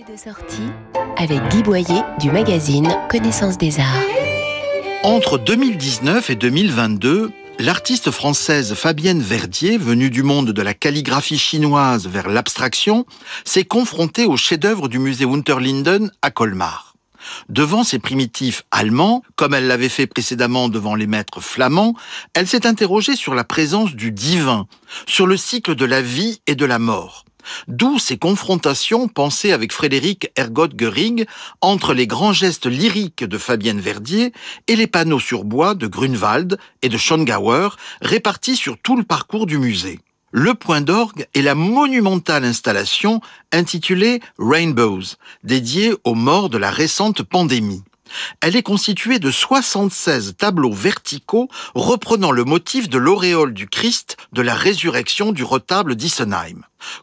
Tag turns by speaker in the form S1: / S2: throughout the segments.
S1: de sortie.
S2: Entre 2019 et 2022, l'artiste française Fabienne Verdier, venue du monde de la calligraphie chinoise vers l'abstraction, s'est confrontée au chef-d'œuvre du musée Unterlinden à Colmar. Devant ces primitifs allemands, comme elle l'avait fait précédemment devant les maîtres flamands, elle s'est interrogée sur la présence du divin, sur le cycle de la vie et de la mort. D'où ces confrontations pensées avec Frédéric Ergot Göring entre les grands gestes lyriques de Fabienne Verdier et les panneaux sur bois de Grunewald et de Schongauer répartis sur tout le parcours du musée. Le point d'orgue est la monumentale installation intitulée Rainbows, dédiée aux morts de la récente pandémie. Elle est constituée de 76 tableaux verticaux reprenant le motif de l'auréole du Christ de la résurrection du retable d'Issenheim,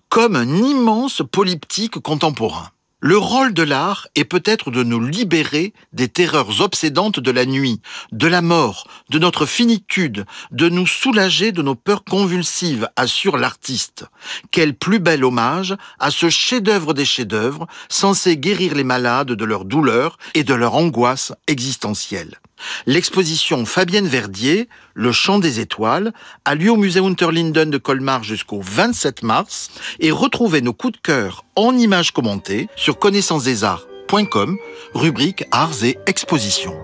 S2: comme un immense polyptyque contemporain. Le rôle de l'art est peut-être de nous libérer des terreurs obsédantes de la nuit, de la mort, de notre finitude, de nous soulager de nos peurs convulsives, assure l'artiste. Quel plus bel hommage à ce chef-d'œuvre des chefs-d'œuvre, censé guérir les malades de leur douleur et de leur angoisse existentielle. L'exposition Fabienne Verdier, Le Chant des Étoiles, a lieu au musée Unterlinden de Colmar jusqu'au 27 mars et retrouvez nos coups de cœur en images commentées sur connaissancesdesarts.com, rubrique Arts et Expositions.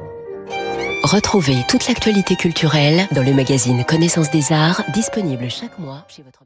S1: Retrouvez toute l'actualité culturelle dans le magazine Connaissance des Arts, disponible chaque mois chez votre